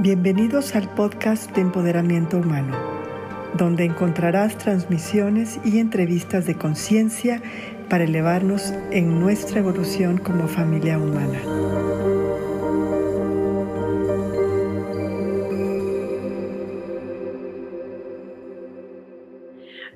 Bienvenidos al podcast de Empoderamiento Humano, donde encontrarás transmisiones y entrevistas de conciencia para elevarnos en nuestra evolución como familia humana.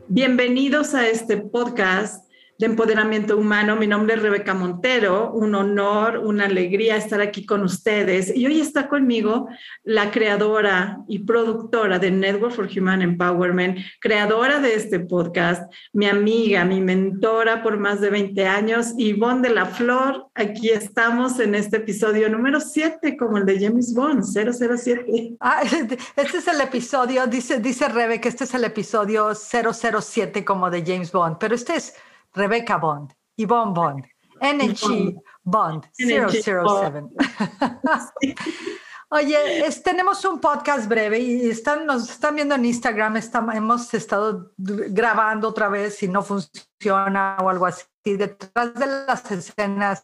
Bienvenidos a este podcast de empoderamiento humano. Mi nombre es Rebeca Montero, un honor, una alegría estar aquí con ustedes. Y hoy está conmigo la creadora y productora de Network for Human Empowerment, creadora de este podcast, mi amiga, mi mentora por más de 20 años, Ivonne de la Flor. Aquí estamos en este episodio número 7, como el de James Bond, 007. Ah, este es el episodio, dice, dice Rebe que este es el episodio 007 como de James Bond, pero este es Rebecca Bond, Yvonne Bond, NG Bond 007. Oye, tenemos un podcast breve y están, nos están viendo en Instagram, hemos estado grabando otra vez y no funciona o algo así. Detrás de las escenas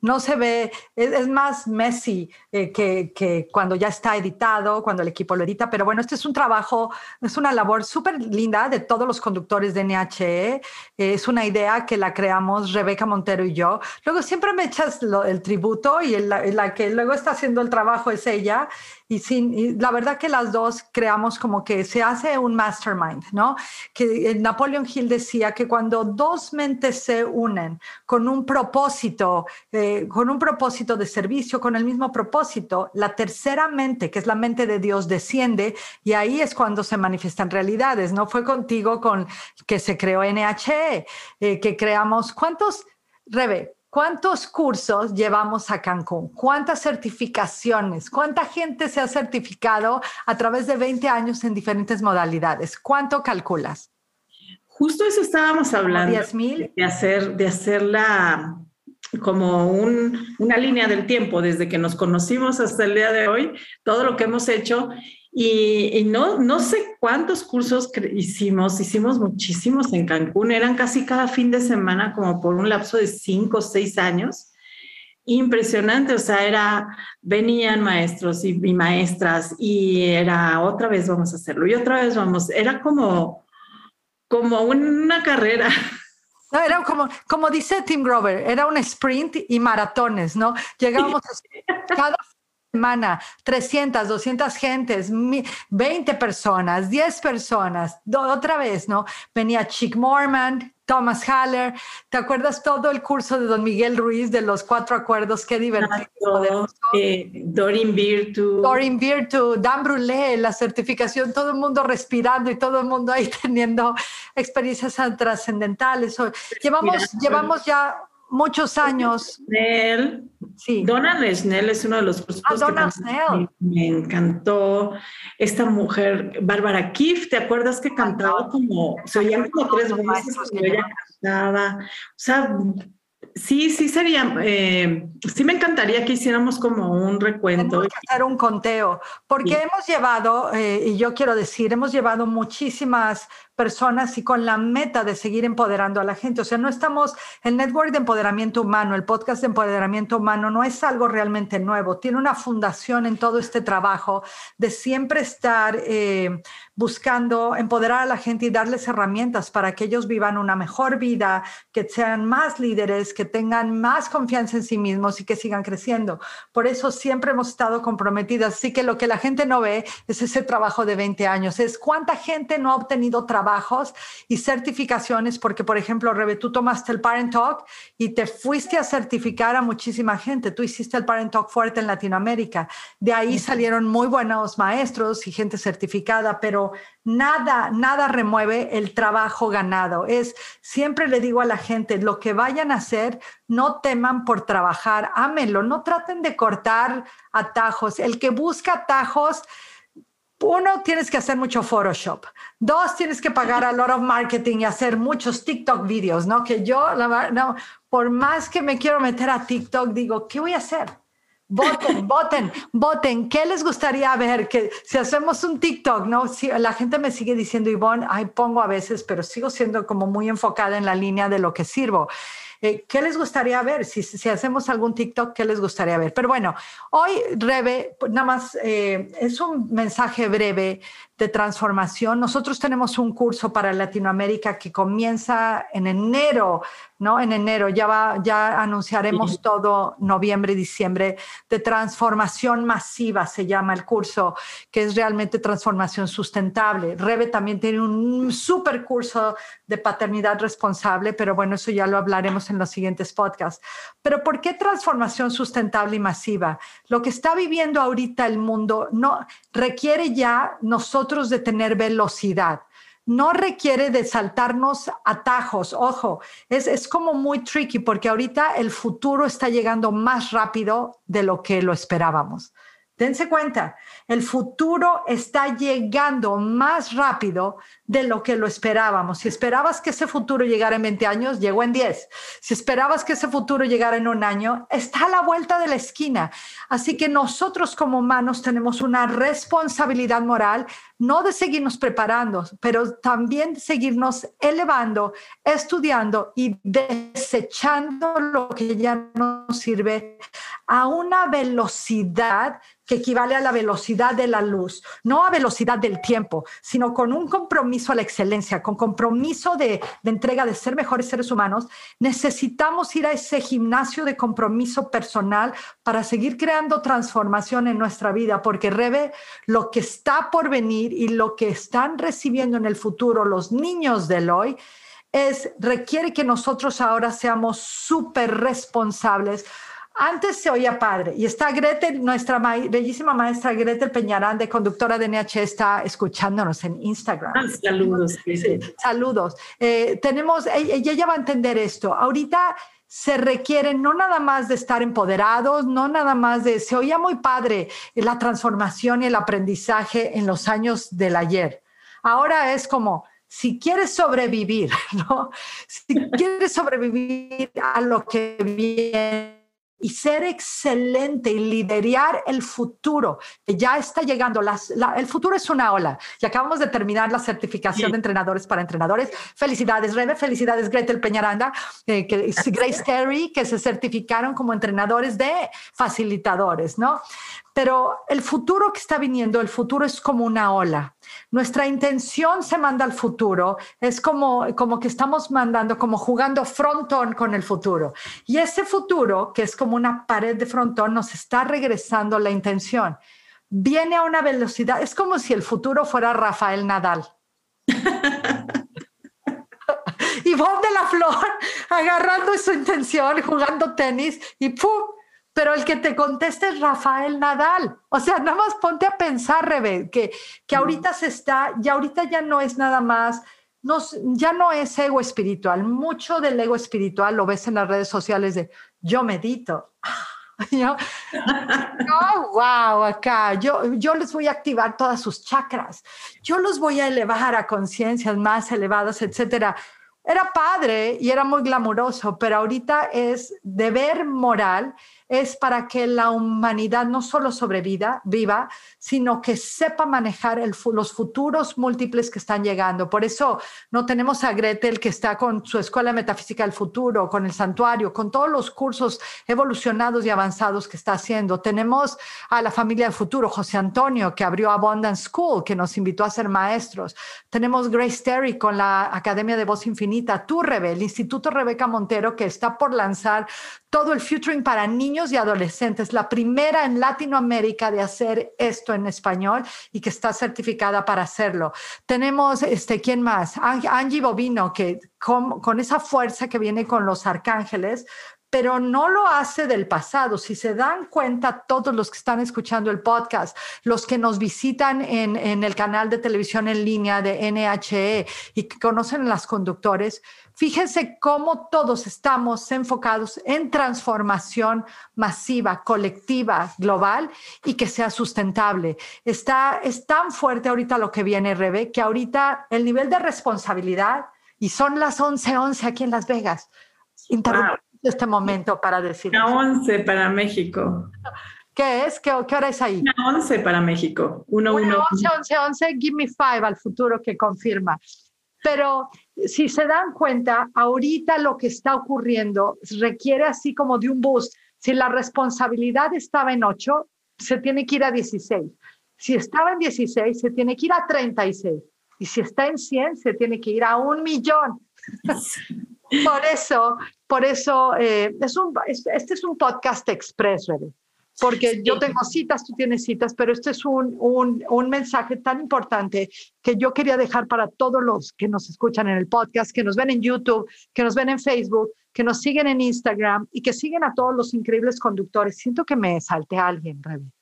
no se ve, es, más messy eh, que, cuando ya está editado, cuando el equipo lo edita, pero bueno, este es un trabajo, es una labor súper linda de todos los conductores de NHE, es una idea que la creamos Rebeca Montero y yo. Luego siempre me echas el tributo y la que luego está haciendo el trabajo es ella y, sin, la verdad que las dos creamos como que se hace un mastermind, ¿no? Que Napoleon Hill decía que cuando dos mentes se unen con un propósito, eh, con un propósito de servicio, con el mismo propósito, la tercera mente, que es la mente de Dios, desciende y ahí es cuando se manifiestan realidades, ¿no? Fue contigo con que se creó NHE, eh, que creamos, ¿cuántos, Rebe? ¿Cuántos cursos llevamos a Cancún? ¿Cuántas certificaciones? ¿Cuánta gente se ha certificado a través de 20 años en diferentes modalidades? ¿Cuánto calculas? Justo eso estábamos hablando. ¿10 De hacer, de hacerla como una línea del tiempo, desde que nos conocimos hasta el día de hoy, todo lo que hemos hecho y, no, no sé cuántos cursos hicimos, hicimos muchísimos en Cancún, eran casi cada fin de semana, como por un lapso de cinco o seis años. Impresionante, o sea, era, venían maestros y, maestras y era otra vez vamos a hacerlo y otra vez vamos, era como, como una carrera. No, era como, como dice Tim Grover, era un sprint y maratones, ¿no? Llegábamos a cada semana, 300, 200 gentes, 20 personas, 10 personas, otra vez, ¿no? Venía Chick Morman, Thomas Haller, ¿te acuerdas todo el curso de Don Miguel Ruiz de los cuatro acuerdos? Qué divertido. Eh, Dorin Virtu. Dorin Virtu, Dan Brulé, la certificación, todo el mundo respirando y todo el mundo ahí teniendo experiencias trascendentales. Llevamos, llevamos ya muchos años. Sí. Donald Snell es uno de los ah, que me encantó. Esta mujer, Bárbara Kiff, ¿te acuerdas que cantaba como, se oían como tres veces cuando ella cantaba? O sea, Sí, sí sería, eh, sí me encantaría que hiciéramos como un recuento. Tenemos que hacer un conteo, porque hemos llevado, eh, y yo quiero decir, hemos llevado muchísimas personas y con la meta de seguir empoderando a la gente. O sea, no estamos, el network de empoderamiento humano, el podcast de empoderamiento humano no es algo realmente nuevo, tiene una fundación en todo este trabajo de siempre estar eh, buscando empoderar a la gente y darles herramientas para que ellos vivan una mejor vida, que sean más líderes, que tengan más confianza en sí mismos y que sigan creciendo. Por eso siempre hemos estado comprometidas. Así que lo que la gente no ve es ese trabajo de 20 años, es cuánta gente no ha obtenido trabajo y certificaciones, porque por ejemplo, Rebe, tú tomaste el Parent Talk y te fuiste a certificar a muchísima gente. Tú hiciste el Parent Talk fuerte en Latinoamérica. De ahí salieron muy buenos maestros y gente certificada, pero nada, nada remueve el trabajo ganado. Es, siempre le digo a la gente, lo que vayan a hacer, no teman por trabajar, ámenlo, no traten de cortar atajos. El que busca atajos, uno, tienes que hacer mucho Photoshop. Dos, tienes que pagar a lot of marketing y hacer muchos TikTok videos, ¿no? Que yo, la, no, por más que me quiero meter a TikTok, digo, ¿qué voy a hacer? Voten, voten, voten. ¿Qué les gustaría ver? Que si hacemos un TikTok, ¿no? Si, la gente me sigue diciendo, Ivonne, ay, pongo a veces, pero sigo siendo como muy enfocada en la línea de lo que sirvo. Eh, ¿Qué les gustaría ver? Si, si, hacemos algún TikTok, ¿qué les gustaría ver? Pero bueno, hoy, Rebe, pues, nada más eh, es un mensaje breve de transformación. Nosotros tenemos un curso para Latinoamérica que comienza en enero, ¿no? En enero ya va, ya anunciaremos todo noviembre y diciembre de transformación masiva, se llama el curso, que es realmente transformación sustentable. Rebe también tiene un super curso de paternidad responsable, pero bueno, eso ya lo hablaremos en los siguientes podcasts. Pero ¿por qué transformación sustentable y masiva? Lo que está viviendo ahorita el mundo no requiere ya nosotros de tener velocidad. No requiere de saltarnos atajos. Ojo, es, es como muy tricky porque ahorita el futuro está llegando más rápido de lo que lo esperábamos. Dense cuenta, el futuro está llegando más rápido de lo que lo esperábamos. Si esperabas que ese futuro llegara en 20 años, llegó en 10. Si esperabas que ese futuro llegara en un año, está a la vuelta de la esquina. Así que nosotros como humanos tenemos una responsabilidad moral, no de seguirnos preparando, pero también de seguirnos elevando, estudiando y desechando lo que ya no sirve a una velocidad que equivale a la velocidad de la luz, no a velocidad del tiempo, sino con un compromiso a la excelencia, con compromiso de, entrega de ser mejores seres humanos, necesitamos ir a ese gimnasio de compromiso personal para seguir creando transformación en nuestra vida, porque Rebe, lo que está por venir y lo que están recibiendo en el futuro los niños del hoy, es, requiere que nosotros ahora seamos súper responsables antes se oía padre y está Gretel, nuestra bellísima maestra Gretel Peñarán, de conductora de NH, está escuchándonos en Instagram. Ah, saludos. saludos. Eh, tenemos, ella, ella va a entender esto. Ahorita se requiere no nada más de estar empoderados, no nada más de, se oía muy padre la transformación y el aprendizaje en los años del ayer. Ahora es como, si quieres sobrevivir, ¿no? Si quieres sobrevivir a lo que viene y ser excelente y liderar el futuro que ya está llegando. el futuro es una ola y acabamos de terminar la certificación de entrenadores para entrenadores. Felicidades, Rebe, felicidades, Gretel Peñaranda, eh, que, Grace Terry, que se certificaron como entrenadores de facilitadores, ¿no? Pero el futuro que está viniendo, el futuro es como una ola. Nuestra intención se manda al futuro, es como, como que estamos mandando, como jugando frontón con el futuro. Y ese futuro, que es como una pared de frontón, nos está regresando la intención. Viene a una velocidad, es como si el futuro fuera Rafael Nadal. y Bob de la Flor agarrando su intención, jugando tenis y ¡pum! Pero el que te conteste es Rafael Nadal. O sea, nada más ponte a pensar, Rebe, que, que ahorita se está, y ahorita ya no es nada más, no, ya no es ego espiritual. Mucho del ego espiritual lo ves en las redes sociales de yo medito. ¿no? oh, wow, acá, yo, yo les voy a activar todas sus chakras, yo los voy a elevar a conciencias más elevadas, etcétera era padre y era muy glamuroso, pero ahorita es deber moral es para que la humanidad no solo sobreviva, viva, sino que sepa manejar los futuros múltiples que están llegando. Por eso no tenemos a Gretel que está con su Escuela Metafísica del Futuro, con el Santuario, con todos los cursos evolucionados y avanzados que está haciendo. Tenemos a la familia del futuro, José Antonio, que abrió Abundance School, que nos invitó a ser maestros. Tenemos Grace Terry con la Academia de Voz Infinita, tú, Rebe, el Instituto Rebeca Montero, que está por lanzar todo el futuring para niños y adolescentes, la primera en Latinoamérica de hacer esto en español y que está certificada para hacerlo. Tenemos, este, ¿quién más? Angie Bobino, que con, esa fuerza que viene con los arcángeles, pero no lo hace del pasado. Si se dan cuenta todos los que están escuchando el podcast, los que nos visitan en, en el canal de televisión en línea de NHE y que conocen a los conductores, fíjense cómo todos estamos enfocados en transformación masiva, colectiva, global y que sea sustentable. Está, es tan fuerte ahorita lo que viene, Rebe, que ahorita el nivel de responsabilidad, y son las 11:11 11 aquí en Las Vegas, este momento para decir. Una 11 para México. ¿Qué es? ¿Qué, ¿Qué, hora es ahí? Una 11 para México. 1, 1. 11, 11, 11, give me five al futuro que confirma. Pero si se dan cuenta, ahorita lo que está ocurriendo requiere así como de un boost. Si la responsabilidad estaba en 8, se tiene que ir a 16. Si estaba en 16, se tiene que ir a 36. Y si está en 100, se tiene que ir a un millón. por eso, por eso, eh, es un, este es un podcast express, Rebe porque yo tengo citas, tú tienes citas, pero este es un, un, un, mensaje tan importante que yo quería dejar para todos los que nos escuchan en el podcast, que nos ven en YouTube, que nos ven en Facebook, que nos siguen en Instagram y que siguen a todos los increíbles conductores. Siento que me salte a alguien, Rebe,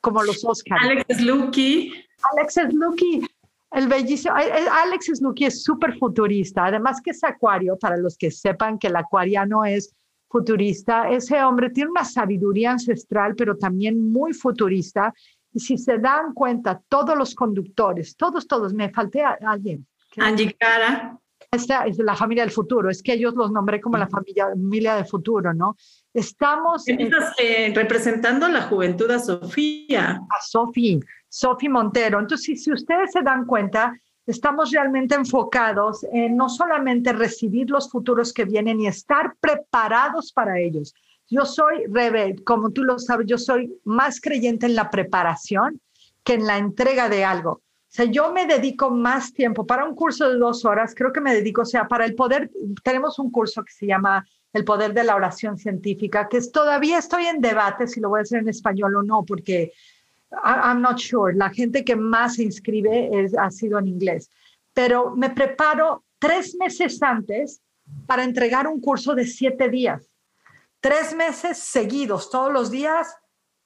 como los Oscars. Alex Lucky. Alex Lucky. El bellísimo, eh, eh, Alex Snooki es súper futurista, además que es acuario, para los que sepan que el acuariano es futurista. Ese hombre tiene una sabiduría ancestral, pero también muy futurista. Y si se dan cuenta, todos los conductores, todos, todos, me falté a alguien. Angie Cara. Esta es la familia del futuro, es que ellos los nombré como la familia, familia del futuro, ¿no? Estamos... Eh, representando la juventud a Sofía. A Sofía, Sofía Montero. Entonces, si ustedes se dan cuenta, estamos realmente enfocados en no solamente recibir los futuros que vienen y estar preparados para ellos. Yo soy, Rebe, como tú lo sabes, yo soy más creyente en la preparación que en la entrega de algo. O sea, yo me dedico más tiempo para un curso de dos horas, creo que me dedico, o sea, para el poder, tenemos un curso que se llama El poder de la oración científica, que es, todavía estoy en debate si lo voy a hacer en español o no, porque I'm not sure. La gente que más se inscribe es, ha sido en inglés. Pero me preparo tres meses antes para entregar un curso de siete días. Tres meses seguidos, todos los días,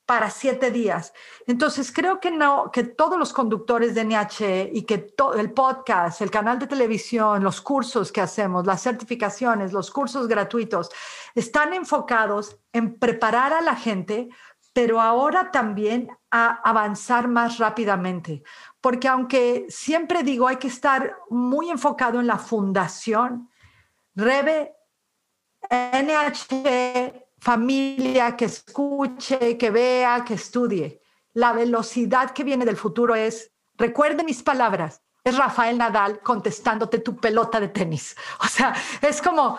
para siete días. Entonces, creo que no, que todos los conductores de NH y que todo el podcast, el canal de televisión, los cursos que hacemos, las certificaciones, los cursos gratuitos, están enfocados en preparar a la gente pero ahora también a avanzar más rápidamente, porque aunque siempre digo hay que estar muy enfocado en la fundación, Rebe, NH, familia que escuche, que vea, que estudie. La velocidad que viene del futuro es, recuerde mis palabras, es Rafael Nadal contestándote tu pelota de tenis. O sea, es como,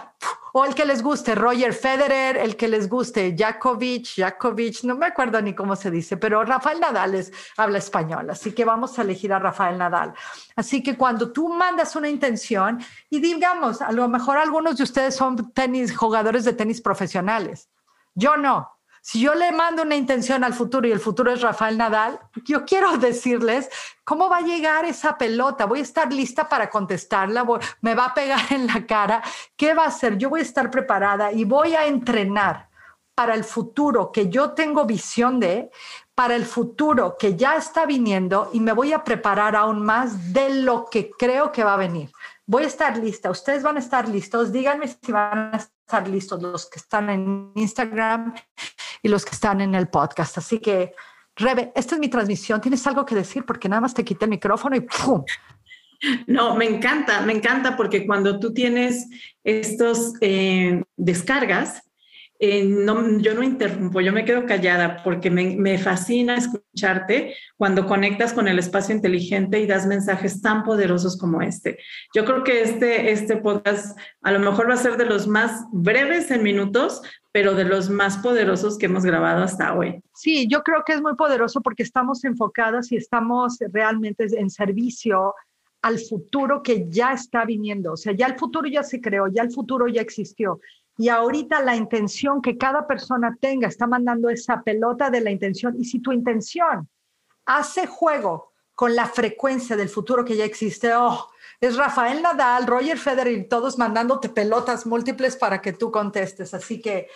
o el que les guste, Roger Federer, el que les guste, Djokovic, Djokovic, no me acuerdo ni cómo se dice, pero Rafael Nadal es, habla español, así que vamos a elegir a Rafael Nadal. Así que cuando tú mandas una intención y digamos, a lo mejor algunos de ustedes son tenis, jugadores de tenis profesionales, yo no, si yo le mando una intención al futuro y el futuro es Rafael Nadal, yo quiero decirles cómo va a llegar esa pelota. Voy a estar lista para contestarla, me va a pegar en la cara. ¿Qué va a hacer? Yo voy a estar preparada y voy a entrenar para el futuro que yo tengo visión de, para el futuro que ya está viniendo y me voy a preparar aún más de lo que creo que va a venir. Voy a estar lista, ustedes van a estar listos, díganme si van a estar listos los que están en Instagram y los que están en el podcast. Así que, Rebe, esta es mi transmisión. ¿Tienes algo que decir? Porque nada más te quité el micrófono y ¡pum! No, me encanta, me encanta porque cuando tú tienes estos eh, descargas, eh, no, yo no interrumpo, yo me quedo callada porque me, fascina escucharte cuando conectas con el espacio inteligente y das mensajes tan poderosos como este. Yo creo que este, este podcast a lo mejor va a ser de los más breves en minutos, pero de los más poderosos que hemos grabado hasta hoy. Sí, yo creo que es muy poderoso porque estamos enfocadas y estamos realmente en servicio al futuro que ya está viniendo. O sea, ya el futuro ya se creó, ya el futuro ya existió. Y ahorita la intención que cada persona tenga está mandando esa pelota de la intención. Y si tu intención hace juego con la frecuencia del futuro que ya existe, oh, es Rafael Nadal, Roger Federer todos mandándote pelotas múltiples para que tú contestes. Así que,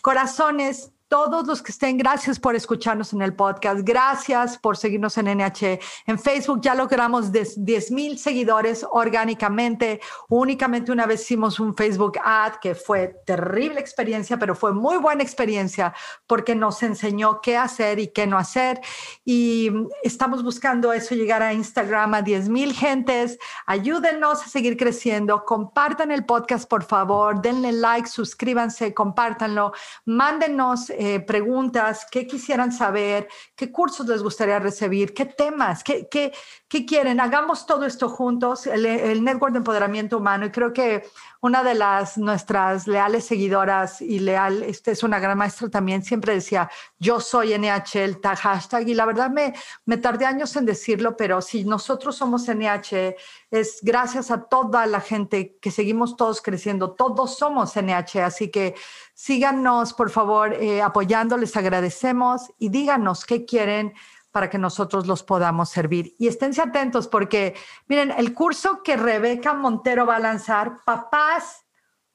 corazones, todos los que estén, gracias por escucharnos en el podcast, gracias por seguirnos en NH. En Facebook ya logramos 10 mil seguidores orgánicamente. Únicamente una vez hicimos un Facebook ad que fue terrible experiencia, pero fue muy buena experiencia porque nos enseñó qué hacer y qué no hacer. Y estamos buscando eso, llegar a Instagram a 10 mil gentes. Ayúdenos a seguir creciendo. Compartan el podcast, por favor. Denle like, suscríbanse, compártanlo. Mándenos eh, preguntas, qué quisieran saber, qué cursos les gustaría recibir, qué temas, qué, qué, qué quieren. Hagamos todo esto juntos, el, el Network de Empoderamiento Humano. Y creo que una de las nuestras leales seguidoras y leal, este es una gran maestra también, siempre decía, yo soy NH, el hashtag, y la verdad me, me tardé años en decirlo, pero si nosotros somos NH, es gracias a toda la gente que seguimos todos creciendo, todos somos NH, así que síganos, por favor, eh, apoyando, les agradecemos y díganos qué quieren para que nosotros los podamos servir. Y esténse atentos porque, miren, el curso que Rebeca Montero va a lanzar, papás,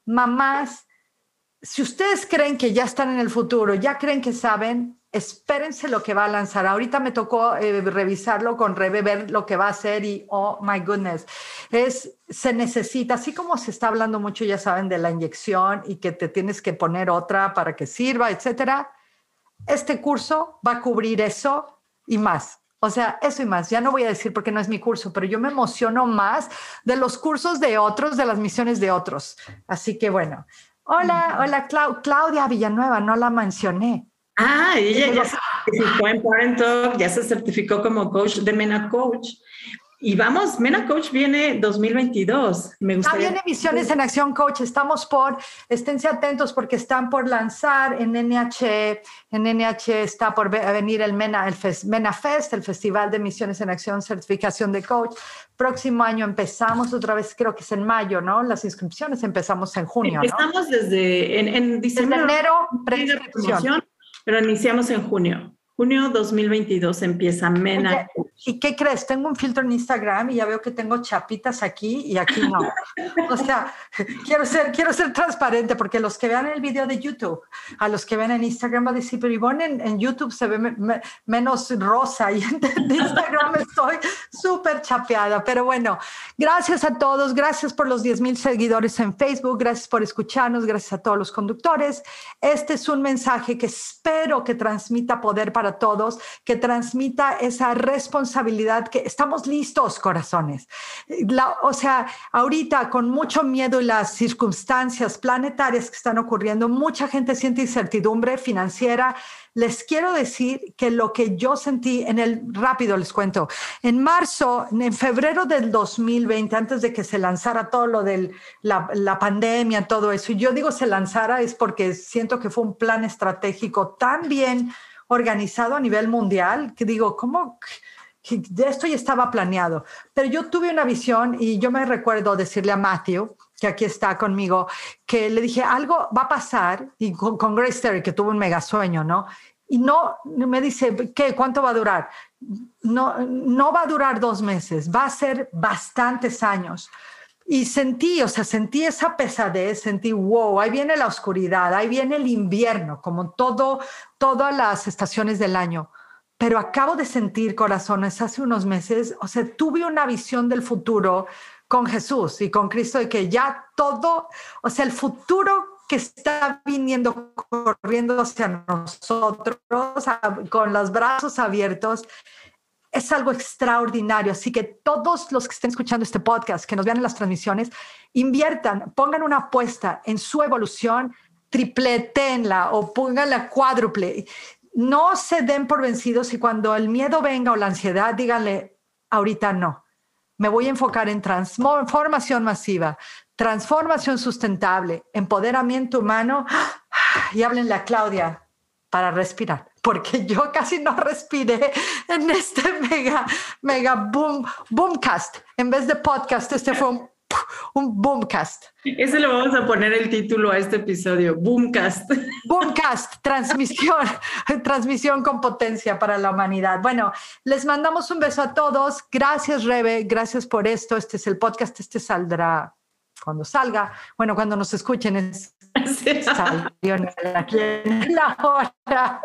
mamás, si ustedes creen que ya están en el futuro, ya creen que saben, espérense lo que va a lanzar. Ahorita me tocó eh, revisarlo con Rebe, ver lo que va a hacer y, oh, my goodness, es, se necesita, así como se está hablando mucho, ya saben, de la inyección y que te tienes que poner otra para que sirva, etcétera. Este curso va a cubrir eso y más. O sea, eso y más. Ya no voy a decir porque no es mi curso, pero yo me emociono más de los cursos de otros, de las misiones de otros. Así que bueno. Hola, hola Claudia Villanueva, no la mencioné. Ah, ella ya se certificó en Parent Talk, ya se certificó como coach de MENA Coach. Y vamos, Mena Coach viene 2022. Me gustaría... También Misiones en Acción Coach. Estamos por, esténse atentos porque están por lanzar en NH, en NH está por venir el MENA, el MENA Fest, el Festival de Misiones en Acción, certificación de coach. Próximo año empezamos otra vez, creo que es en mayo, ¿no? Las inscripciones empezamos en junio. Empezamos desde en, en diciembre. Desde enero, preinscripción. Pero iniciamos en junio. Junio 2022 empieza Mena. ¿Y qué crees? Tengo un filtro en Instagram y ya veo que tengo chapitas aquí y aquí no. o sea, quiero ser, quiero ser transparente porque los que vean el video de YouTube, a los que ven en Instagram va a decir, pero Ivonne en, en YouTube se ve menos rosa y en, Instagram estoy súper chapeada. Pero bueno, gracias a todos, gracias por los 10 mil seguidores en Facebook, gracias por escucharnos, gracias a todos los conductores. Este es un mensaje que espero que transmita poder para para todos, que transmita esa responsabilidad que estamos listos, corazones. o sea, ahorita con mucho miedo y las circunstancias planetarias que están ocurriendo, mucha gente siente incertidumbre financiera. Les quiero decir que lo que yo sentí en el, rápido les cuento, en marzo, en febrero del 2020, antes de que se lanzara todo lo de la, la pandemia, todo eso, y yo digo se lanzara es porque siento que fue un plan estratégico tan bien organizado a nivel mundial, que digo, ¿cómo? Esto ya estaba planeado. Pero yo tuve una visión y yo me recuerdo decirle a Matthew, que aquí está conmigo, que le dije, algo va a pasar, y con, Grace Terry, que tuvo un mega sueño, ¿no? Y no, me dice, ¿qué? ¿Cuánto va a durar? No, no va a durar dos meses, va a ser bastantes años. Y sentí, o sea, sentí esa pesadez, sentí, wow, ahí viene la oscuridad, ahí viene el invierno, como todo, todas las estaciones del año. Pero acabo de sentir, corazones, hace unos meses, o sea, tuve una visión del futuro con Jesús y con Cristo de que ya todo, o sea, el futuro que está viniendo corriendo hacia nosotros con los brazos abiertos es algo extraordinario. Así que todos los que estén escuchando este podcast, que nos vean en las transmisiones, inviertan, pongan una apuesta en su evolución, tripletenla o pónganla cuádruple. No se den por vencidos y cuando el miedo venga o la ansiedad, díganle, ahorita no. Me voy a enfocar en transformación masiva, transformación sustentable, empoderamiento humano y háblenle a Claudia para respirar porque yo casi no respiré en este mega, mega boom, boomcast. En vez de podcast, este fue un, un boomcast. Ese le vamos a poner el título a este episodio, boomcast. Boomcast, transmisión, transmisión con potencia para la humanidad. Bueno, les mandamos un beso a todos. Gracias, Rebe. Gracias por esto. Este es el podcast. Este saldrá cuando salga. Bueno, cuando nos escuchen es salió aquí en la hora.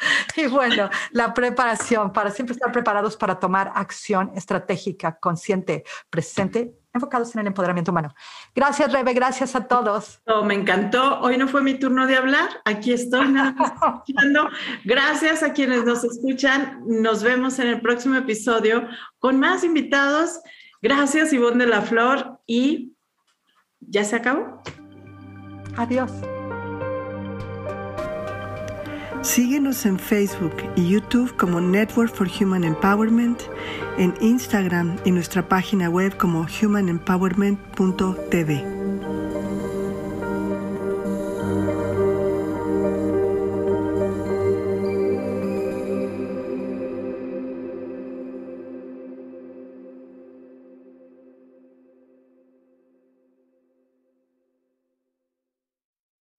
Y bueno, la preparación para siempre estar preparados para tomar acción estratégica, consciente, presente, enfocados en el empoderamiento humano. Gracias, Rebe, gracias a todos. Oh, me encantó. Hoy no fue mi turno de hablar. Aquí estoy nada escuchando. Gracias a quienes nos escuchan. Nos vemos en el próximo episodio con más invitados. Gracias, Ivonne de la Flor. Y ya se acabó. Adiós. Síguenos en Facebook y YouTube como Network for Human Empowerment, en Instagram y nuestra página web como humanempowerment.tv.